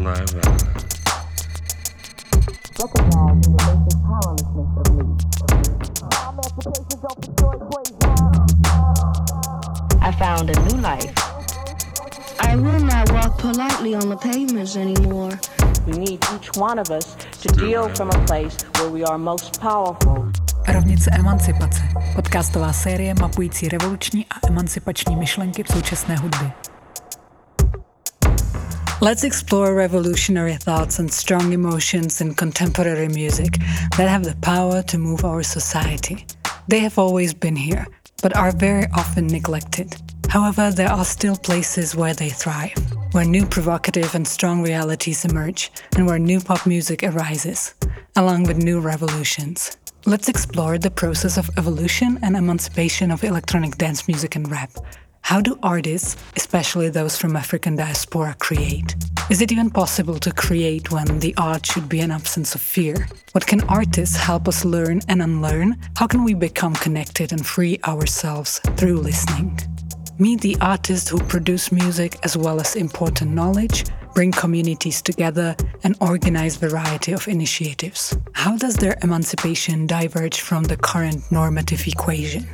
alive. Recognizing the basic powerlessness of me. Emancipation don't destroy I found a new life. I will not walk politely on the pavements anymore. We need each one of us to deal from a place where we are most powerful. Rovnice emancipace. Podcastová série mapující revoluční a emancipační myšlenky v současné hudbě. Let's explore revolutionary thoughts and strong emotions in contemporary music that have the power to move our society. They have always been here, but are very often neglected. However, there are still places where they thrive, where new provocative and strong realities emerge, and where new pop music arises, along with new revolutions. Let's explore the process of evolution and emancipation of electronic dance music and rap, how do artists, especially those from African diaspora, create? Is it even possible to create when the art should be an absence of fear? What can artists help us learn and unlearn? How can we become connected and free ourselves through listening? Meet the artists who produce music as well as important knowledge, bring communities together, and organize variety of initiatives. How does their emancipation diverge from the current normative equation?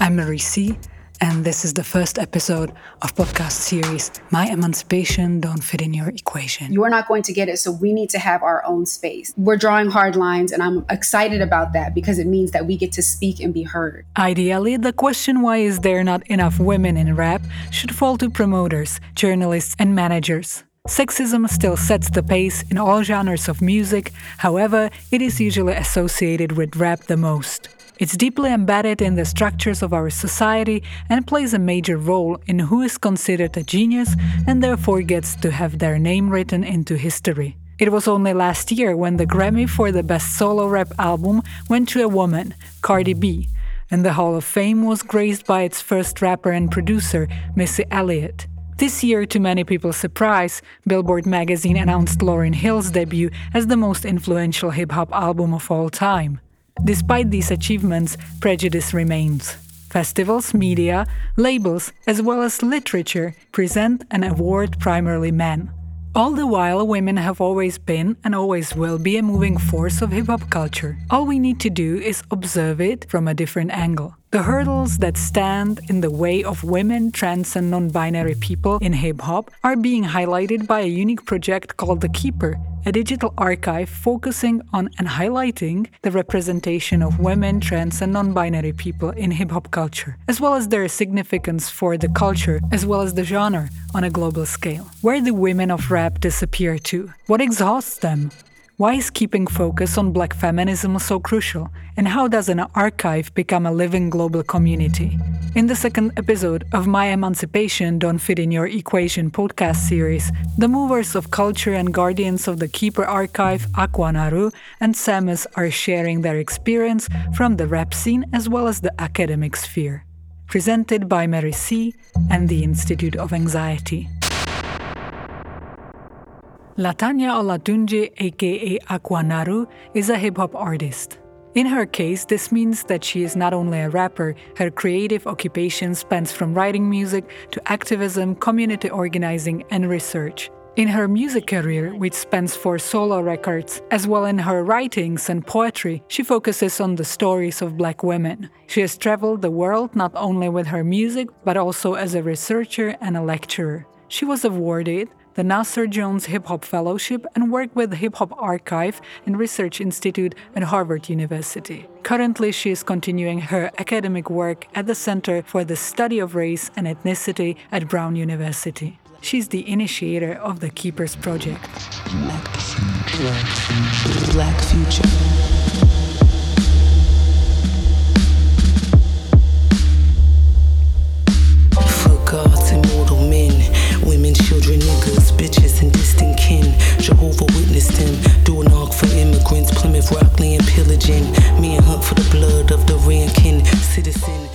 I'm Marie C and this is the first episode of podcast series My Emancipation Don't Fit in Your Equation. You are not going to get it, so we need to have our own space. We're drawing hard lines, and I'm excited about that because it means that we get to speak and be heard. Ideally, the question why is there not enough women in rap should fall to promoters, journalists, and managers. Sexism still sets the pace in all genres of music, however, it is usually associated with rap the most. It's deeply embedded in the structures of our society and plays a major role in who is considered a genius and therefore gets to have their name written into history. It was only last year when the Grammy for the Best Solo Rap Album went to a woman, Cardi B, and the Hall of Fame was graced by its first rapper and producer, Missy Elliott. This year, to many people's surprise, Billboard magazine announced Lauryn Hill's debut as the most influential hip hop album of all time. Despite these achievements, prejudice remains. Festivals, media, labels, as well as literature present and award primarily men. All the while, women have always been and always will be a moving force of hip hop culture. All we need to do is observe it from a different angle. The hurdles that stand in the way of women, trans, and non binary people in hip hop are being highlighted by a unique project called The Keeper, a digital archive focusing on and highlighting the representation of women, trans, and non binary people in hip hop culture, as well as their significance for the culture as well as the genre on a global scale. Where do women of rap disappear to? What exhausts them? Why is keeping focus on black feminism so crucial? And how does an archive become a living global community? In the second episode of My Emancipation Don't Fit in Your Equation podcast series, the movers of culture and guardians of the Keeper Archive, Akua Naru, and Sammus are sharing their experience from the rap scene as well as the academic sphere. Presented by Mary C. and the Institute of Anxiety. Latanya Olatunji, aka Akua Naru, is a hip hop artist. In her case, this means that she is not only a rapper, her creative occupation spans from writing music to activism, community organizing, and research. In her music career, which spans four solo records, as well in her writings and poetry, she focuses on the stories of black women. She has traveled the world not only with her music, but also as a researcher and a lecturer. She was awarded the Nasir Jones Hip Hop Fellowship and worked with the Hip Hop Archive and Research Institute at Harvard University. Currently, she is continuing her academic work at the Center for the Study of Race and Ethnicity at Brown University. She's the initiator of the Keepers Project. Black future. Black future. Children, niggas, bitches, and distant kin. Jehovah witnessed ark for immigrants, Plymouth pillaging. Me and Hunt for the blood of the Rankin citizen.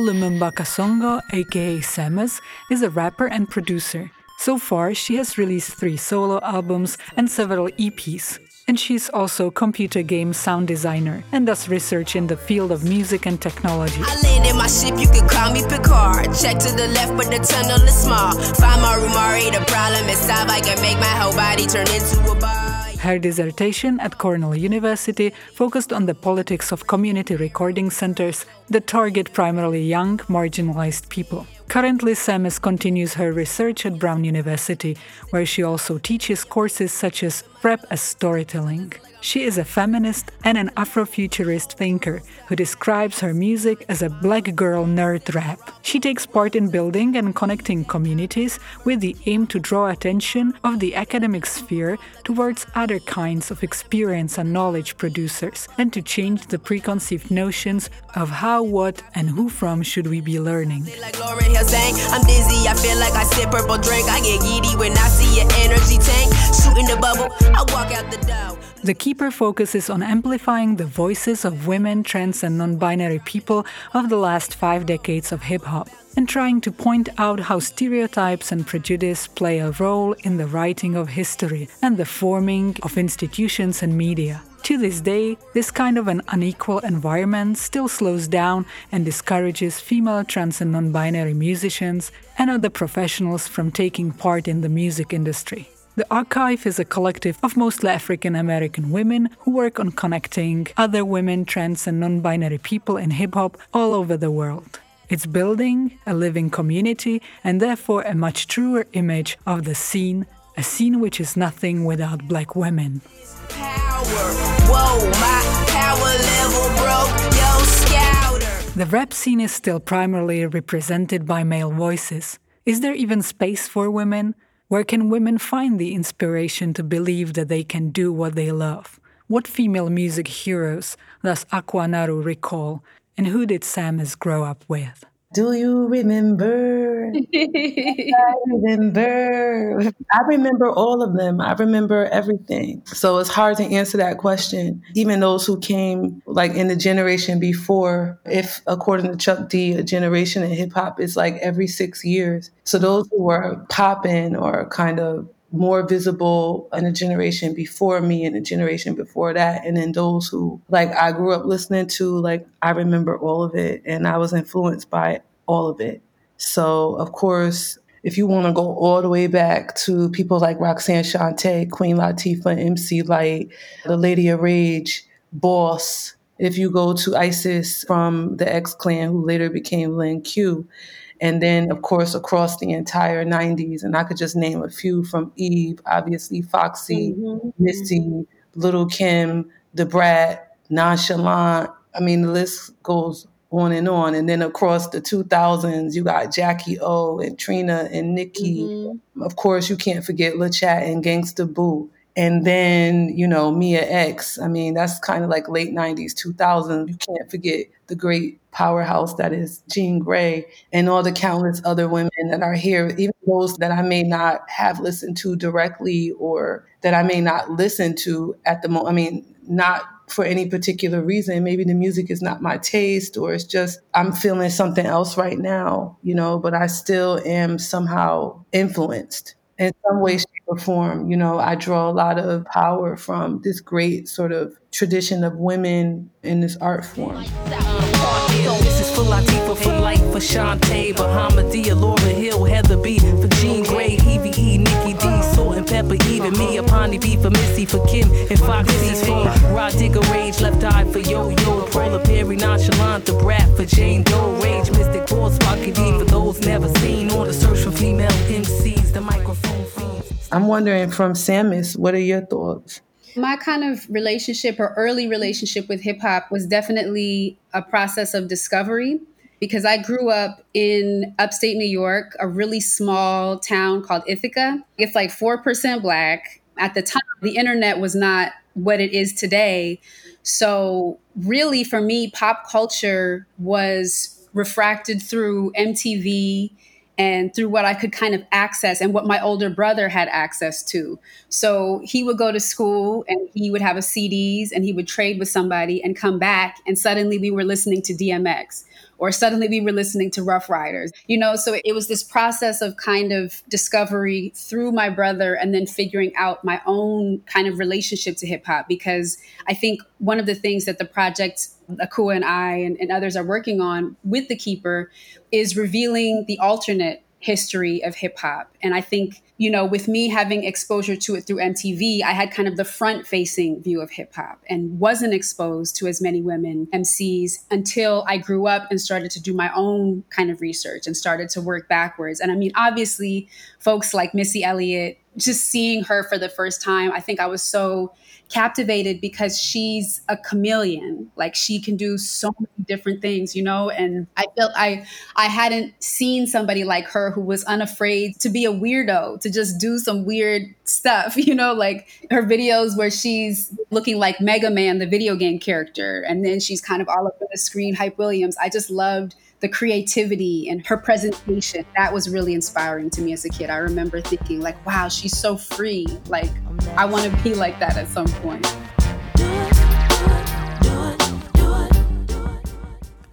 Lumumba Kasongo, aka Sammus, is a rapper and producer. So far, she has released three solo albums and several EPs. And she's also computer game sound designer and does research in the field of music and technology. I landed my ship, you can call me Picard. Check to the left, but the tunnel is small. Find my room, the problem is solved. I can make my whole body turn into a. Her dissertation at Cornell University focused on the politics of community recording centers that target primarily young, marginalized people. Currently, Sammus continues her research at Brown University, where she also teaches courses such as Rap as Storytelling. She is a feminist and an Afrofuturist thinker who describes her music as a black girl nerd rap. She takes part in building and connecting communities with the aim to draw attention of the academic sphere towards other kinds of experience and knowledge producers and to change the preconceived notions of how, what, and who from should we be learning. Like I'm dizzy, I feel like I sip purple drink. I get giddy when I see your energy tank. Shooting the bubble, I walk out the door. The Keeper focuses on amplifying the voices of women, trans, and non binary people of the last five decades of hip hop, and trying to point out how stereotypes and prejudice play a role in the writing of history and the forming of institutions and media. To this day, this kind of an unequal environment still slows down and discourages female trans and non binary musicians and other professionals from taking part in the music industry. The Archive is a collective of mostly African American women who work on connecting other women, trans, and non binary people in hip hop all over the world. It's building a living community and therefore a much truer image of the scene, a scene which is nothing without black women. The rap scene is still primarily represented by male voices. Is there even space for women? Where can women find the inspiration to believe that they can do what they love? What female music heroes does Akua Naru recall, and who did Sammus grow up with? Do you remember? I remember. I remember all of them. I remember everything. So it's hard to answer that question. Even those who came like in the generation before, if according to Chuck D, a generation in hip hop is like every six years. So those who were popping or kind of more visible in a generation before me and a generation before that. And then those who, like, I grew up listening to, like, I remember all of it and I was influenced by all of it. So, of course, if you want to go all the way back to people like Roxanne Shante, Queen Latifah, MC Lyte, The Lady of Rage, Boss, if you go to Isis from the X Clan, who later became Lin Que, and then, of course, across the entire 90s. And I could just name a few from Eve, obviously, Foxy, mm-hmm. Missy, Little Kim, The Brat, Nonchalant. I mean, the list goes on and on. And then across the 2000s, you got Jackie O and Trina and Nicki. Mm-hmm. Of course, you can't forget La Chat and Gangsta Boo. And then, you know, Mia X. I mean, that's kind of like late 90s, 2000s. You can't forget the great powerhouse that is Jean Grae and all the countless other women that are here, even those that I may not have listened to directly or that I may not listen to at the moment. I mean, not for any particular reason. Maybe the music is not my taste or it's just I'm feeling something else right now, you know, but I still am somehow influenced in some way, shape, or form. You know, I draw a lot of power from this great sort of tradition of women in this art form. This is for Latifah, for life, for Shantae, Bahamadia, Lauryn Hill, Heather B, for Jean Grae, Evie Nikki D, Salt-N-Pepa, even me, Apani B, for Missy, for Kim, and Foxy, for Rah Digga, Rage, Left Eye, for Yo Yo, Paula Perry, Nonchalant, The Brat, for Jane Doe, Rage, Mystic, Boss, Pocket D, for those never seen, or the search for female MCs, the microphone fiends. I'm wondering from Sammus, what are your thoughts? My kind of relationship or early relationship with hip hop was definitely a process of discovery because I grew up in upstate New York, a really small town called Ithaca. It's like 4% black. At the time, the internet was not what it is today. So, really, for me, pop culture was refracted through MTV and through what I could kind of access and what my older brother had access to. So he would go to school and he would have a CDs and he would trade with somebody and come back and suddenly we were listening to DMX or suddenly we were listening to Ruff Ryders, you know. So it was this process of kind of discovery through my brother and then figuring out my own kind of relationship to hip hop. Because I think one of the things that the project Akua and I and, and others are working on with The Keeper is revealing the alternate history of hip hop. And I think, you know, with me having exposure to it through MTV, I had kind of the front facing view of hip hop and wasn't exposed to as many women MCs until I grew up and started to do my own kind of research and started to work backwards. And I mean, obviously, folks like Missy Elliott, just seeing her for the first time, I think I was so captivated because she's a chameleon. Like she can do so many different things, you know, and I felt I I hadn't seen somebody like her who was unafraid to be a weirdo, to just do some weird stuff, you know, like her videos where she's looking like Mega Man, the video game character, and then she's kind of all over the screen, Hype Williams. I just loved the creativity and her presentation that was really inspiring to me as a kid. I remember thinking like wow she's so free. Like i want to be like that at some point.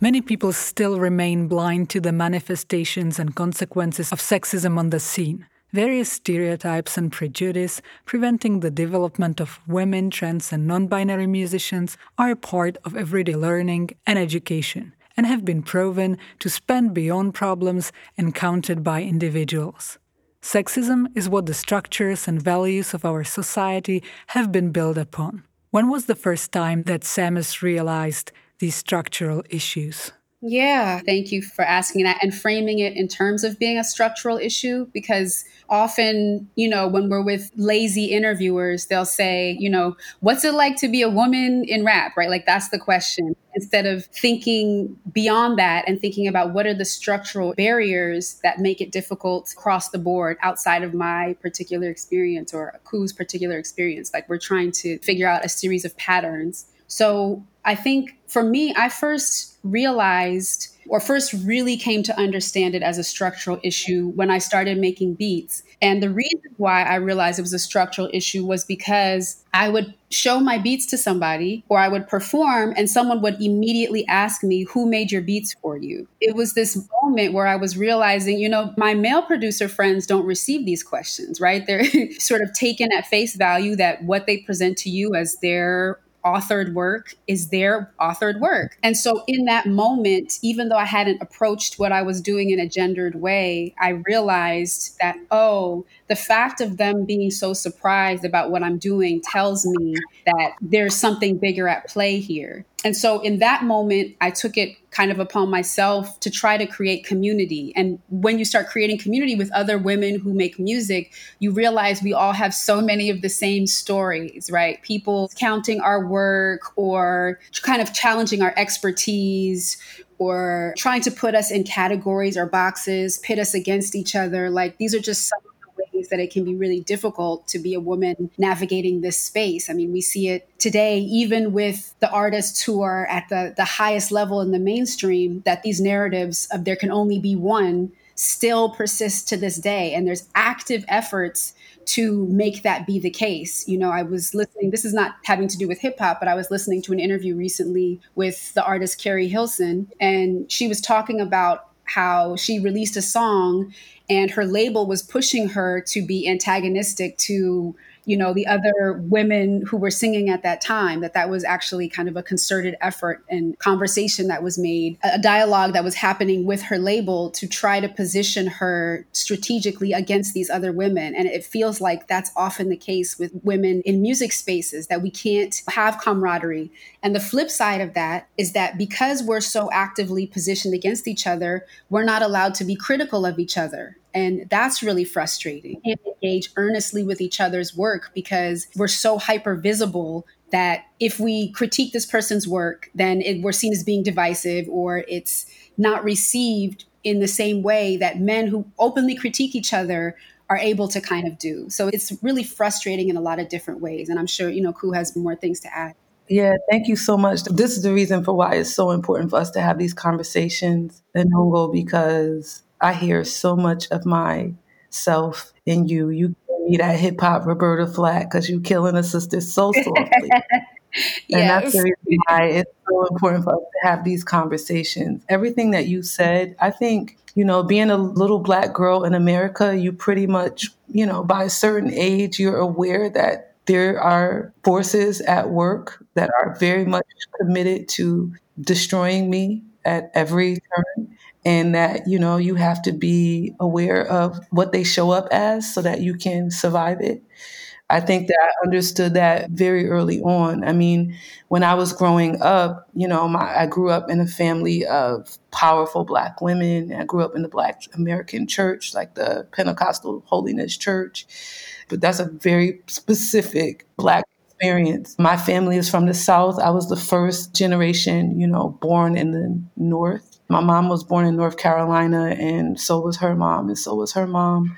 Many people still remain blind to the manifestations and consequences of sexism on the scene. Various stereotypes and prejudice preventing the development of women, trans, and non binary musicians are a part of everyday learning and education and have been proven to span beyond problems encountered by individuals. Sexism is what the structures and values of our society have been built upon. When was the first time that Sammus realized these structural issues? Yeah, thank you for asking that and framing it in terms of being a structural issue because often, you know, when we're with lazy interviewers, they'll say, you know, what's it like to be a woman in rap, right? Like that's the question. Instead of thinking beyond that and thinking about what are the structural barriers that make it difficult across the board outside of my particular experience or Akua's particular experience. Like we're trying to figure out a series of patterns. So I think for me, I first realized or first really came to understand it as a structural issue when I started making beats. And the reason why I realized it was a structural issue was because I would show my beats to somebody or I would perform and someone would immediately ask me, Who made your beats for you? It was this moment where I was realizing, you know, my male producer friends don't receive these questions, right? They're sort of taken at face value that what they present to you as their authored work is their authored work. And so in that moment, even though I hadn't approached what I was doing in a gendered way, I realized that, oh, the fact of them being so surprised about what I'm doing tells me that there's something bigger at play here. And so in that moment, I took it kind of upon myself to try to create community. And when you start creating community with other women who make music, you realize we all have so many of the same stories, right? People counting our work or kind of challenging our expertise or trying to put us in categories or boxes, pit us against each other. Like these are just some ways that it can be really difficult to be a woman navigating this space. I mean, we see it today, even with the artists who are at the, the highest level in the mainstream, that these narratives of there can only be one still persist to this day. And there's active efforts to make that be the case. You know, I was listening, this is not having to do with hip hop, but I was listening to an interview recently with the artist Keri Hilson, and she was talking about how she released a song and her label was pushing her to be antagonistic to you know the other women who were singing at that time that that was actually kind of a concerted effort and conversation that was made a dialogue that was happening with her label to try to position her strategically against these other women. And it feels like that's often the case with women in music spaces that we can't have camaraderie. And the flip side of that is that because we're so actively positioned against each other we're not allowed to be critical of each other and that's really frustrating. And engage earnestly with each other's work because we're so hyper visible that if we critique this person's work, then it, we're seen as being divisive or it's not received in the same way that men who openly critique each other are able to kind of do. So it's really frustrating in a lot of different ways. And I'm sure, you know, Ku has more things to add. Yeah, thank you so much. This is the reason for why it's so important for us to have these conversations Enongo because I hear so much of myself in you. You give me that hip hop Roberta Flack because you're killing a sister so softly. And Yes. that's the reason why it's so important for us to have these conversations. Everything that you said, I think, you know, being a little black girl in America, you pretty much, you know, by a certain age, you're aware that there are forces at work that are very much committed to destroying me at every turn. And that, you know, you have to be aware of what they show up as so that you can survive it. I think that I understood that very early on. I mean, when I was growing up, you know, my, I grew up in a family of powerful Black women. I grew up in the Black American church, like the Pentecostal Holiness Church. But that's a very specific Black experience. My family is from the South. I was the first generation, you know, born in the North. My mom was born in North Carolina, and so was her mom, and so was her mom,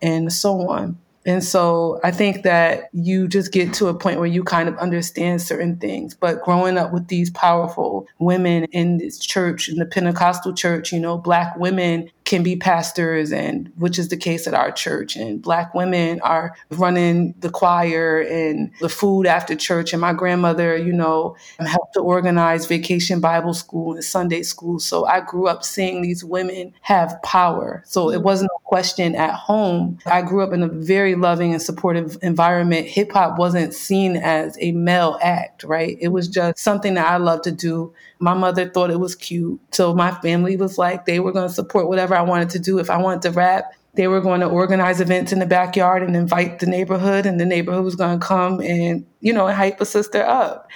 and so on. And so I think that you just get to a point where you kind of understand certain things. But growing up with these powerful women in this church, in the Pentecostal church, you know, Black women can be pastors, and which is the case at our church. And Black women are running the choir and the food after church. And my grandmother, you know, helped to organize vacation Bible school and Sunday school. So I grew up seeing these women have power. So it wasn't a question at home. I grew up in a very loving and supportive environment. Hip hop wasn't seen as a male act, right? It was just something that I loved to do. My mother thought it was cute. So my family was like, they were going to support whatever I wanted to do. If I wanted to rap, they were going to organize events in the backyard and invite the neighborhood, and the neighborhood was going to come and, you know, hype a sister up.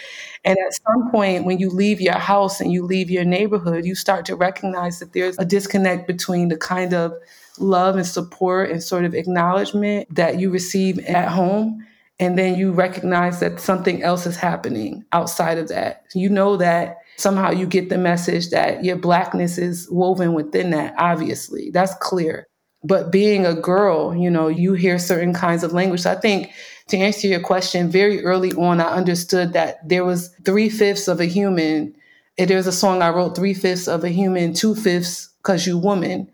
And at some point, when you leave your house and you leave your neighborhood, you start to recognize that there's a disconnect between the kind of love and support and sort of acknowledgement that you receive at home. And then you recognize that something else is happening outside of that. You know that somehow you get the message that your blackness is woven within that, obviously. That's clear. But being a girl, you know, you hear certain kinds of language. So I think to answer your question, very early on, I understood that there was three fifths of a human. There's a song I wrote, three fifths of a human, two fifths because you woman.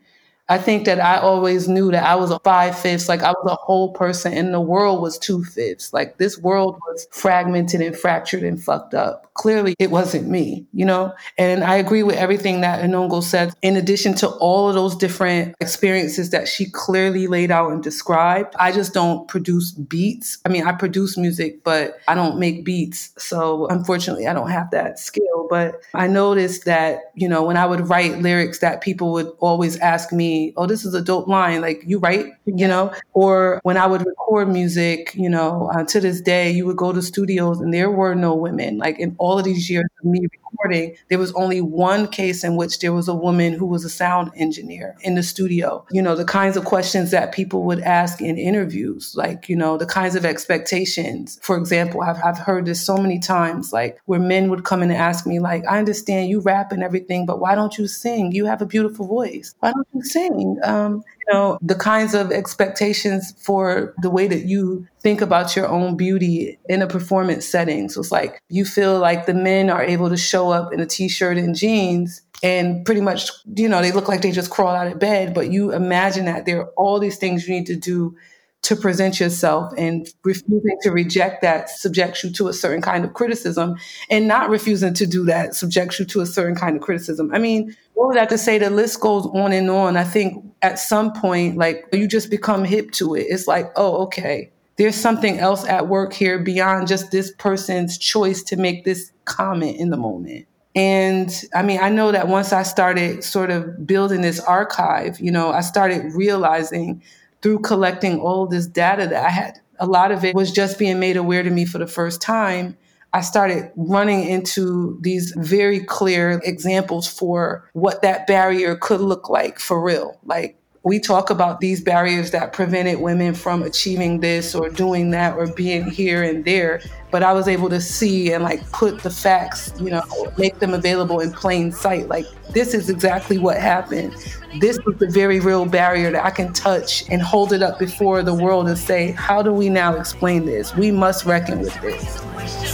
I think that I always knew that I was a five fifths, like I was a whole person, and the world was two fifths. Like this world was fragmented and fractured and fucked up. Clearly, it wasn't me, you know? And I agree with everything that Enongo said. In addition to all of those different experiences that she clearly laid out and described, I just don't produce beats. I mean, I produce music, but I don't make beats. So unfortunately, I don't have that skill. But I noticed that, you know, when I would write lyrics, that people would always ask me, oh, this is a dope line. Like, you write, you know? Or when I would record music, you know, uh, to this day, you would go to studios and there were no women. Like, in all of these years of me recording, there was only one case in which there was a woman who was a sound engineer in the studio. You know, the kinds of questions that people would ask in interviews, like, you know, the kinds of expectations. For example, I've, I've heard this so many times, like where men would come in and ask me, like, I understand you rap and everything, but why don't you sing? You have a beautiful voice. Why don't you sing? Um, know, the kinds of expectations for the way that you think about your own beauty in a performance setting. So it's like you feel like the men are able to show up in a t-shirt and jeans and pretty much, you know, they look like they just crawled out of bed, but you imagine that there are all these things you need to do to present yourself and refusing to reject that subjects you to a certain kind of criticism and not refusing to do that subjects you to a certain kind of criticism. I mean, all of that to say the list goes on and on. I think at some point, like you just become hip to it. It's like, oh, okay, there's something else at work here beyond just this person's choice to make this comment in the moment. And I mean, I know that once I started sort of building this archive, you know, I started realizing through collecting all this data that I had, a lot of it was just being made aware to me for the first time. I started running into these very clear examples for what that barrier could look like for real. Like, we talk about these barriers that prevented women from achieving this or doing that or being here and there but i was able to see and like put the facts you know make them available in plain sight like this is exactly what happened this is the very real barrier that i can touch and hold it up before the world and say how do we now explain this we must reckon with this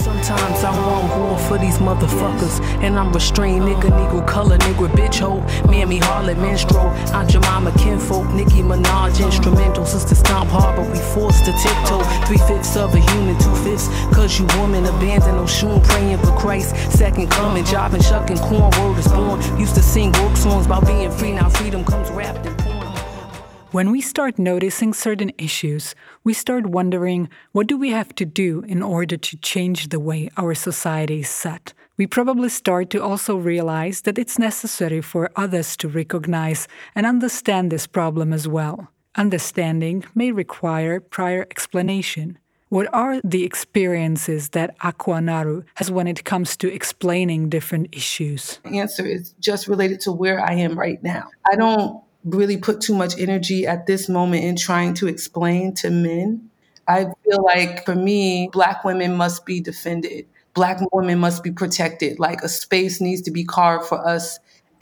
Sometimes I want war for these motherfuckers. And I'm restrained, nigga, negro color, nigga, bitch hoe. Mammy Harlot, minstrel. Aunt Jemima, kinfolk, Nicki Minaj, instrumental. Sister Stomp Harbor, we forced to tiptoe. Three fifths of a human, two fifths. Cause you woman, abandoned, Oshun, praying for Christ. Second coming, jobbing, shucking corn, word is born. Used to sing work songs about being free, now freedom comes wrapped in porn. When we start noticing certain issues, we start wondering what do we have to do in order to change the way our society is set. We probably start to also realize that it's necessary for others to recognize and understand this problem as well. Understanding may require prior explanation. What are the experiences that Akua Naru has when it comes to explaining different issues? The answer is just related to where I am right now. I don't really put too much energy at this moment in trying to explain to men. I feel like for me, Black women must be defended. Black women must be protected. Like a space needs to be carved for us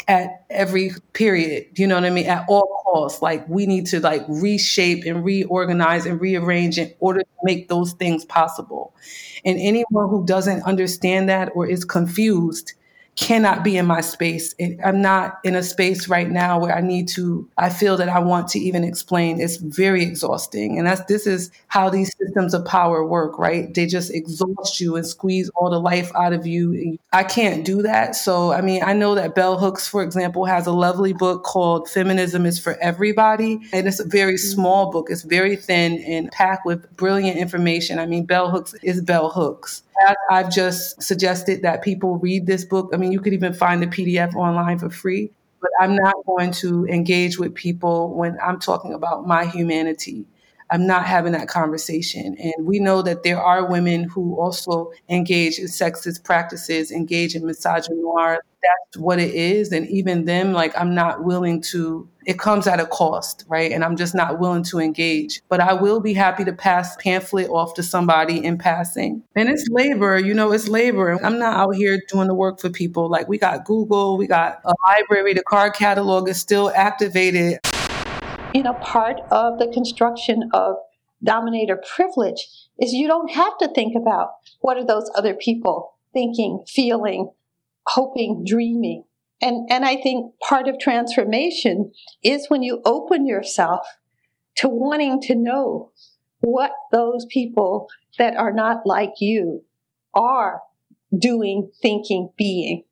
at every period. You know what I mean? At all costs. Like we need to like reshape and reorganize and rearrange in order to make those things possible. And anyone who doesn't understand that or is confused cannot be in my space. I'm not in a space right now where I need to, I feel that I want to even explain. It's very exhausting. And that's, this is how these systems of power work, right? They just exhaust you and squeeze all the life out of you. I can't do that. So, I mean, I know that Bell Hooks, for example, has a lovely book called Feminism is for Everybody. And it's a very mm-hmm. small book. It's very thin and packed with brilliant information. I mean, Bell Hooks is Bell Hooks. I've just suggested that people read this book. I mean, you could even find the PDF online for free, but I'm not going to engage with people when I'm talking about my humanity. I'm not having that conversation. And we know that there are women who also engage in sexist practices, engage in misogynoir. That's what it is. And even them, like, I'm not willing to, it comes at a cost, right? And I'm just not willing to engage. But I will be happy to pass pamphlet off to somebody in passing. And it's labor, you know, it's labor. I'm not out here doing the work for people. Like, we got Google, we got a library, the card catalog is still activated you know, part of the construction of dominator privilege is you don't have to think about what are those other people thinking, feeling, hoping, dreaming. And, and I think part of transformation is when you open yourself to wanting to know what those people that are not like you are doing, thinking, being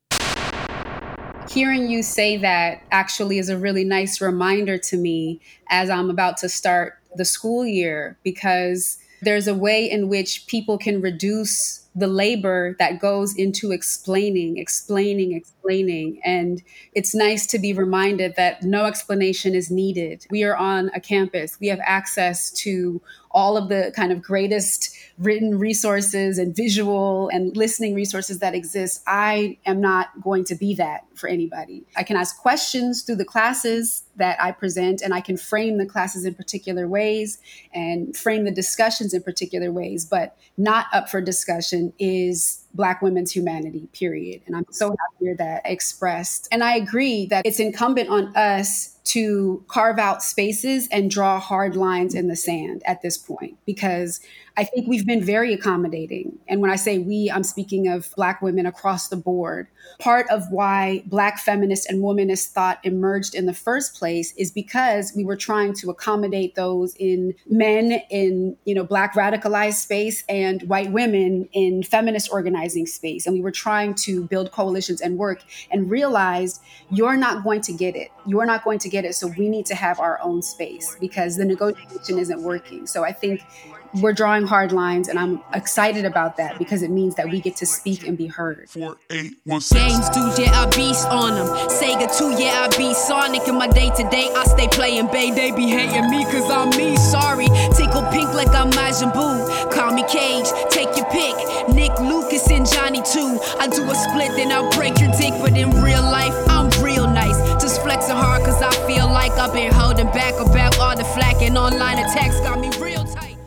hearing you say that actually is a really nice reminder to me as I'm about to start the school year because there's a way in which people can reduce the labor that goes into explaining, explaining, explaining. And it's nice to be reminded that no explanation is needed. We are on a campus, we have access to all of the kind of greatest written resources and visual and listening resources that exist. I am not going to be that for anybody. I can ask questions through the classes that I present, and I can frame the classes in particular ways and frame the discussions in particular ways, but not up for discussion is Black women's humanity, period. And I'm so happy that expressed. And I agree that it's incumbent on us to carve out spaces and draw hard lines in the sand at this point because I think we've been very accommodating. And when I say we, I'm speaking of Black women across the board. Part of why Black feminist and womanist thought emerged in the first place is because we were trying to accommodate those in men in, you know, Black radicalized space and white women in feminist organizing space. And we were trying to build coalitions and work and realized you're not going to get it. You're not going to get it. So we need to have our own space because the negotiation isn't working. So I think we're drawing hard lines, and I'm excited about that because it means that we get to speak and be heard. Four, eight, one, Games, dude, yeah, I beast on them. Sega 2, yeah, I be Sonic in my day to day. I stay playing Bay, they be hating me cause I'm me. Sorry, tickle pink like I'm Majin Buu. Call me Cage, take your pick. Nick Lucas and Johnny too. I do a split, then I'll break your dick, but in real life, I'm real nice. Just flexing hard cause I feel like I've been holding back about all the flack and online attacks got me.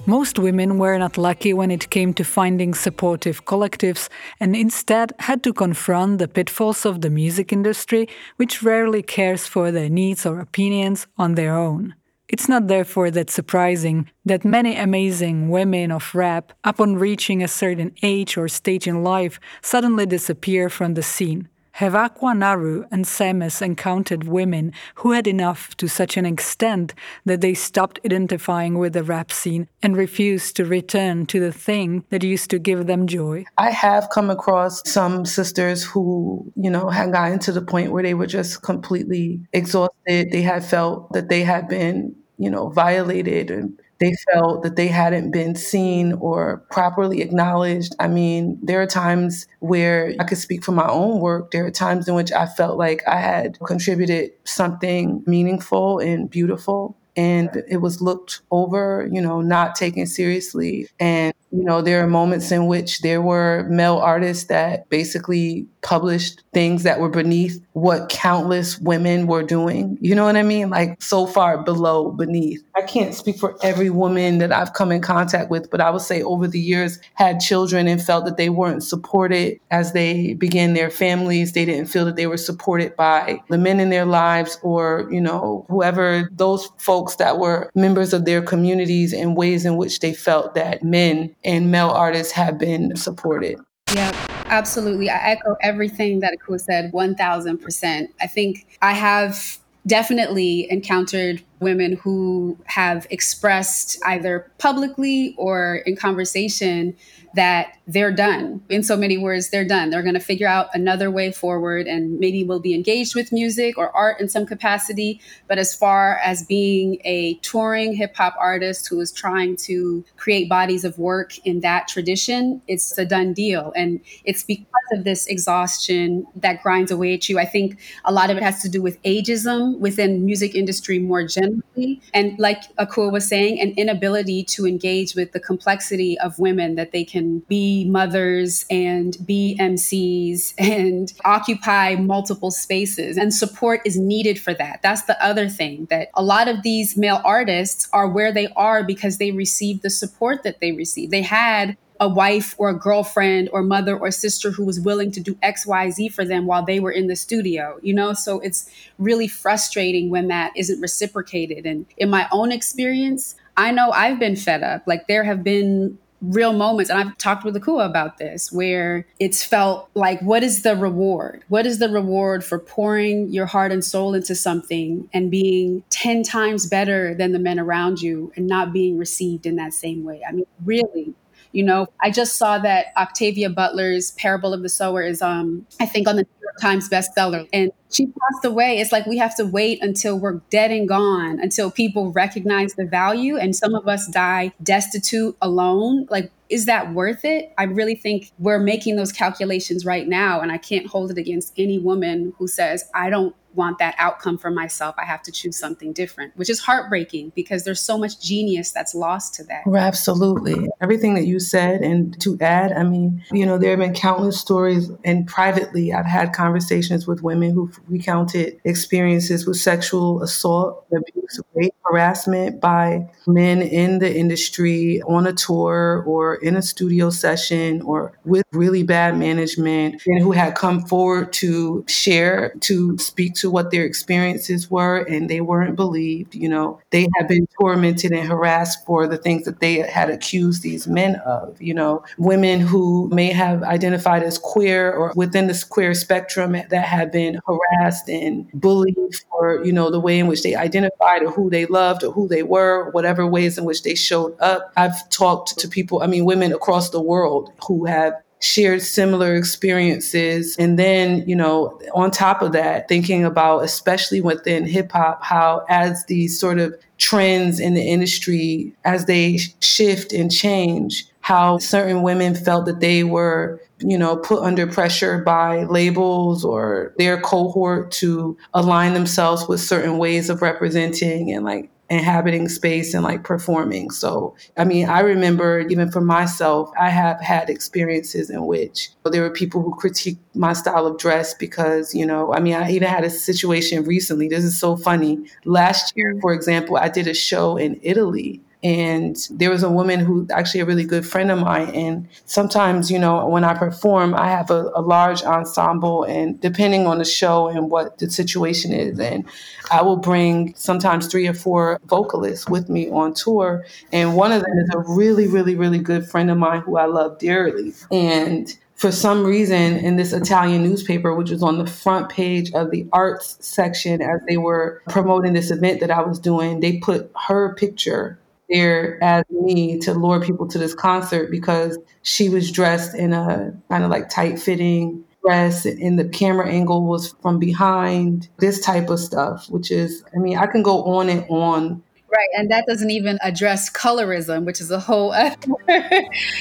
Most women were not lucky when it came to finding supportive collectives and instead had to confront the pitfalls of the music industry, which rarely cares for their needs or opinions on their own. It's not therefore that surprising that many amazing women of rap, upon reaching a certain age or stage in life, suddenly disappear from the scene. Hevakwa and Sammus encountered women who had enough to such an extent that they stopped identifying with the rap scene and refused to return to the thing that used to give them joy. I have come across some sisters who, you know, had gotten to the point where they were just completely exhausted. They had felt that they had been, you know, violated and they felt that they hadn't been seen or properly acknowledged. I mean, there are times where I could speak for my own work. There are times in which I felt like I had contributed something meaningful and beautiful and it was looked over, you know, not taken seriously. And, you know, there are moments in which there were male artists that basically published things that were beneath what countless women were doing. You know what I mean? Like so far below, beneath. I can't speak for every woman that I've come in contact with, but I would say over the years had children and felt that they weren't supported as they began their families. They didn't feel that they were supported by the men in their lives or, you know, whoever those folks that were members of their communities in ways in which they felt that men and male artists have been supported. Yeah, absolutely. I echo everything that Akua said 1000%. I think I have definitely encountered women who have expressed either publicly or in conversation that they're done. In so many words, they're done. They're going to figure out another way forward and maybe will be engaged with music or art in some capacity. But as far as being a touring hip hop artist who is trying to create bodies of work in that tradition, it's a done deal. And it's because of this exhaustion that grinds away at you. I think a lot of it has to do with ageism within music industry more generally. And like Akua was saying, an inability to engage with the complexity of women that they can be mothers and be MCs and occupy multiple spaces. And support is needed for that. That's the other thing that a lot of these male artists are where they are because they received the support that they received. They had a wife or a girlfriend or mother or sister who was willing to do XYZ for them while they were in the studio, you know? So it's really frustrating when that isn't reciprocated. And in my own experience, I know I've been fed up. Like there have been real moments and i've talked with akua about this where it's felt like what is the reward? What is the reward for pouring your heart and soul into something and being 10 times better than the men around you and not being received in that same way? I mean really you know, I just saw that Octavia Butler's Parable of the Sower is, um, I think, on the Times bestseller, and she passed away. It's like we have to wait until we're dead and gone until people recognize the value, and some of us die destitute, alone. Like is that worth it? I really think we're making those calculations right now. And I can't hold it against any woman who says, I don't want that outcome for myself. I have to choose something different, which is heartbreaking because there's so much genius that's lost to that. Absolutely. Everything that you said, and to add, I mean, you know, there have been countless stories, and privately, I've had conversations with women who've recounted experiences with sexual assault, abuse, rape, harassment by men in the industry on a tour or in a studio session or with really bad management and who had come forward to share, to speak to what their experiences were, and they weren't believed. You know, they had been tormented and harassed for the things that they had accused these men of. You know, women who may have identified as queer or within this queer spectrum that had been harassed and bullied for, you know, the way in which they identified or who they loved or who they were, whatever ways in which they showed up. I've talked to people, I mean, women across the world who have shared similar experiences. And then, you know, on top of that, thinking about, especially within hip hop, how as these sort of trends in the industry, as they shift and change, how certain women felt that they were, you know, put under pressure by labels or their cohort to align themselves with certain ways of representing and like inhabiting space and like performing. So, I mean, I remember even for myself, I have had experiences in which there were people who critiqued my style of dress because, you know, I mean, I even had a situation recently. This is so funny. Last year, mm. for example, I did a show in Italy And there was a woman who actually a really good friend of mine. And sometimes, you know, when I perform, I have a, a large ensemble, and depending on the show and what the situation is, and I will bring sometimes three or four vocalists with me on tour. And one of them is a really, really, really good friend of mine who I love dearly. And for some reason in this Italian newspaper, which was on the front page of the arts section as they were promoting this event that I was doing, they put her picture there as me to lure people to this concert because she was dressed in a kind of like tight fitting dress and the camera angle was from behind, this type of stuff, which is, I mean, I can go on and on Right, and that doesn't even address colorism, which is a whole other,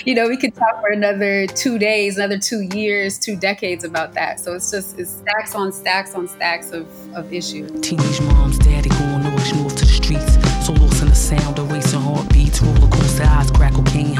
you know, we could talk for another two days, another two years, two decades about that. So it's just it's stacks on stacks on stacks of, of issues. Teenage moms,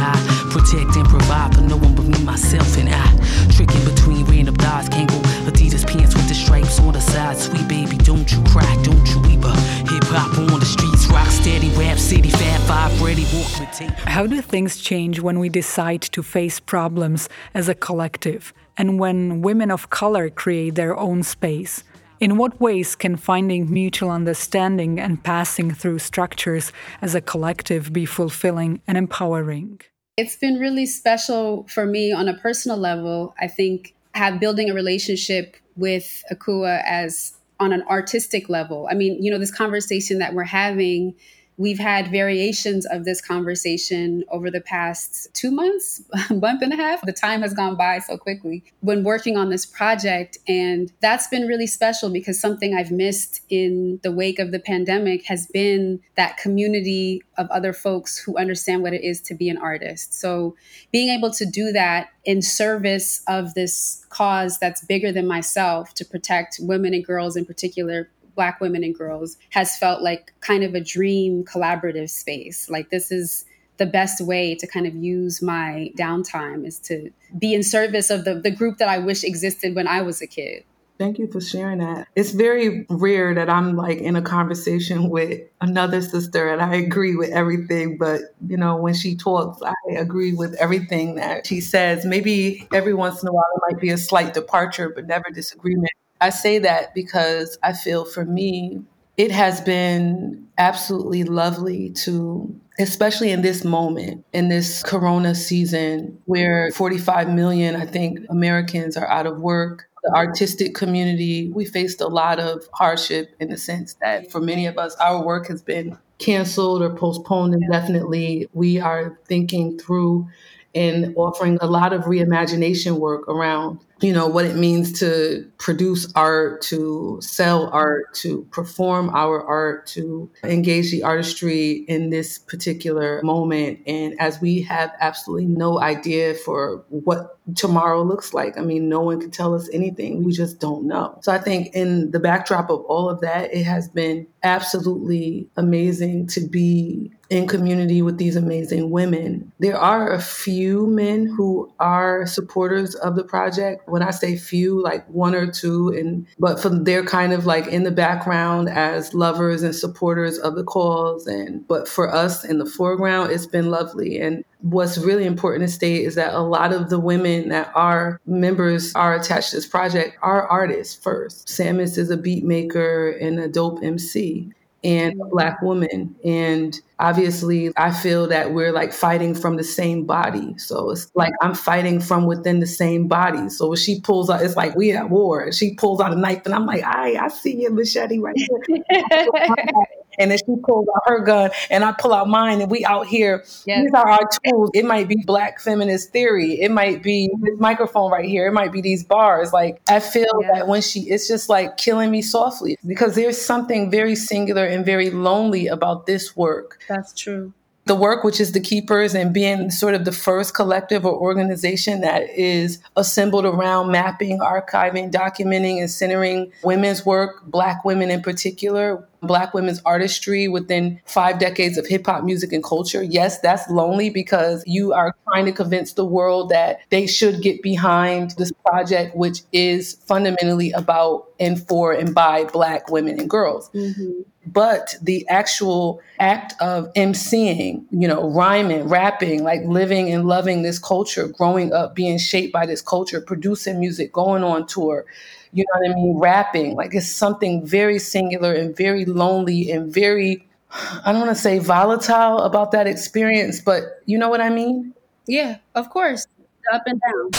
high. Protect and provide for no one but me, myself, and I. Tricking between random thighs, can't go Adidas pants with the stripes on the side. Sweet baby, don't you cry, don't you weep. Uh, Hip hop on the streets, rock steady, rap city, fat five, ready, walk with tape. How do things change when we decide to face problems as a collective and when women of color create their own space? In what ways can finding mutual understanding and passing through structures as a collective be fulfilling and empowering? It's been really special for me on a personal level. I think have building a relationship with Akua as on an artistic level. I mean, you know, this conversation that we're having We've had variations of this conversation over the past two months, month and a half. The time has gone by so quickly when working on this project. And that's been really special because something I've missed in the wake of the pandemic has been that community of other folks who understand what it is to be an artist. So being able to do that in service of this cause that's bigger than myself to protect women and girls in particular Black women and girls has felt like kind of a dream collaborative space. Like, this is the best way to kind of use my downtime is to be in service of the, the group that I wish existed when I was a kid. Thank you for sharing that. It's very rare that I'm like in a conversation with another sister and I agree with everything, but you know, when she talks, I agree with everything that she says. Maybe every once in a while it might be a slight departure, but never disagreement. I say that because I feel for me, it has been absolutely lovely to, especially in this moment, in this corona season, where 45 million, I think, Americans are out of work. The artistic community, we faced a lot of hardship in the sense that for many of us, our work has been canceled or postponed indefinitely. We are thinking through and offering a lot of reimagination work around you know what it means to produce art to sell art to perform our art to engage the artistry in this particular moment. And as we have absolutely no idea for what tomorrow looks like i mean no one can tell us anything. We just don't know. So i think in the backdrop of all of that it has been absolutely amazing to be in community with these amazing women. There are a few men who are supporters of the project when I say few, like one or two, and but for they're kind of like in the background as lovers and supporters of the cause. And but for us in the foreground, it's been lovely. And what's really important to state is that a lot of the women that are members are attached to this project are artists first. Sammus is a beat maker and a dope MC and a mm-hmm. black woman. And obviously, I feel that we're like fighting from the same body. So it's like I'm fighting from within the same body. So when she pulls out, it's like we at war. She pulls out a knife, and I'm like, I, I see your machete right here. and then she pulls out her gun, and I pull out mine, and we out here. Yes. These are our tools. It might be black feminist theory. It might be mm-hmm. this microphone right here. It might be these bars. Like I feel yes. that when she, it's just like killing me softly because there's something very singular and very lonely about this work. That's true the work, which is the Keepers, and being sort of the first collective or organization that is assembled around mapping, archiving, documenting, and centering women's work, Black women in particular, Black women's artistry within five decades of hip hop music and culture. Yes, that's lonely because you are trying to convince the world that they should get behind this project, which is fundamentally about and for and by Black women and girls. Mm-hmm. But the actual act of emceeing, you know, rhyming, rapping, like living and loving this culture, growing up, being shaped by this culture, producing music, going on tour, you know what I mean, rapping, like it's something very singular and very lonely and very, I don't want to say volatile about that experience, but you know what I mean? Yeah, of course. Up and down.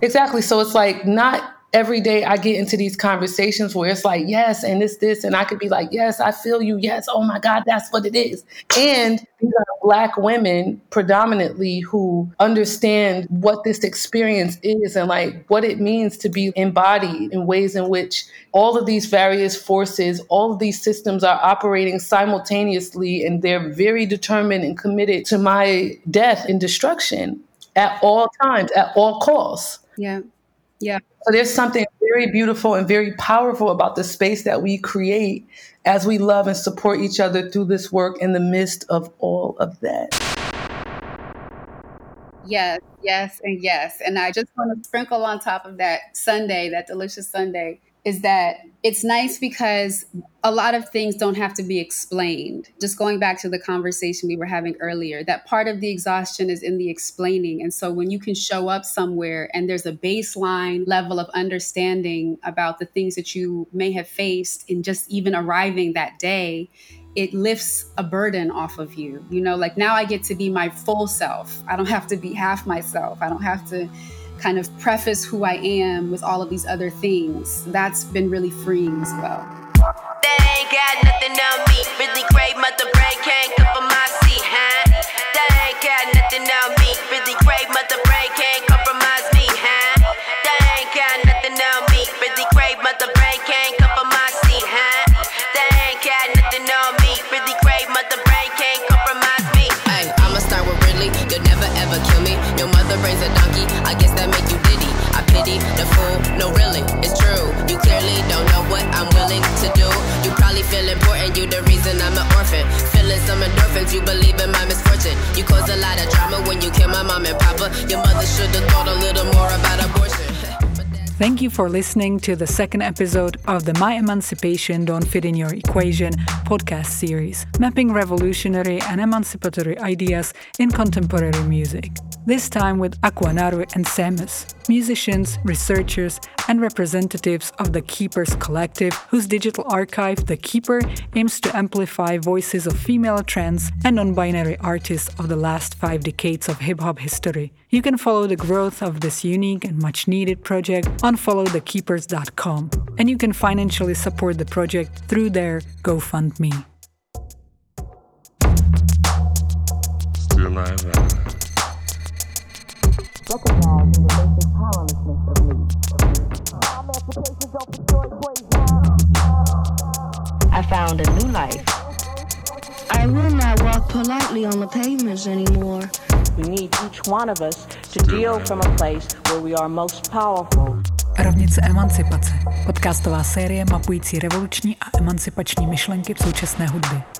Exactly. So it's like not every day I get into these conversations where it's like, yes, and this, this, and I could be like, yes, I feel you. Yes. Oh my God, that's what it is. And these are black women predominantly who understand what this experience is and like what it means to be embodied in ways in which all of these various forces, all of these systems are operating simultaneously and they're very determined and committed to my death and destruction at all times, at all costs. Yeah. Yeah. So there's something very beautiful and very powerful about the space that we create as we love and support each other through this work in the midst of all of that. Yes, yes, and yes. And I just want to sprinkle on top of that sundae, that delicious sundae, is that it's nice because a lot of things don't have to be explained. Just going back to the conversation we were having earlier, that part of the exhaustion is in the explaining. And so when you can show up somewhere and there's a baseline level of understanding about the things that you may have faced in just even arriving that day, it lifts a burden off of you. You know, like now I get to be my full self. I don't have to be half myself. I don't have to kind of preface who I am with all of these other things. That's been really freeing as well. That ain't got nothing on me. Really great mother can't some endorphins. You believe in my misfortune. You a lot of drama when you my mom and papa. Your mother should have thought a little more about abortion. Thank you for listening to the second episode of the My Emancipation Don't Fit in Your Equation podcast series, mapping revolutionary and emancipatory ideas in contemporary music. This time with Akua Naru and Sammus, musicians, researchers, and representatives of the Keepers Collective, whose digital archive, The Keeper, aims to amplify voices of female trans and non binary artists of the last five decades of hip hop history. You can follow the growth of this unique and much needed project on followthekeepers.com, and you can financially support the project through their GoFundMe. Still alive. Recognizing the basic powerlessness of me. Emancipation don't destroy equation. I found a new life. I will not walk politely on the pavements anymore. We need each one of us to deal from a place where we are most powerful. Rovnice emancipace. Podcastová série mapující revoluční a emancipační myšlenky v současné hudbě.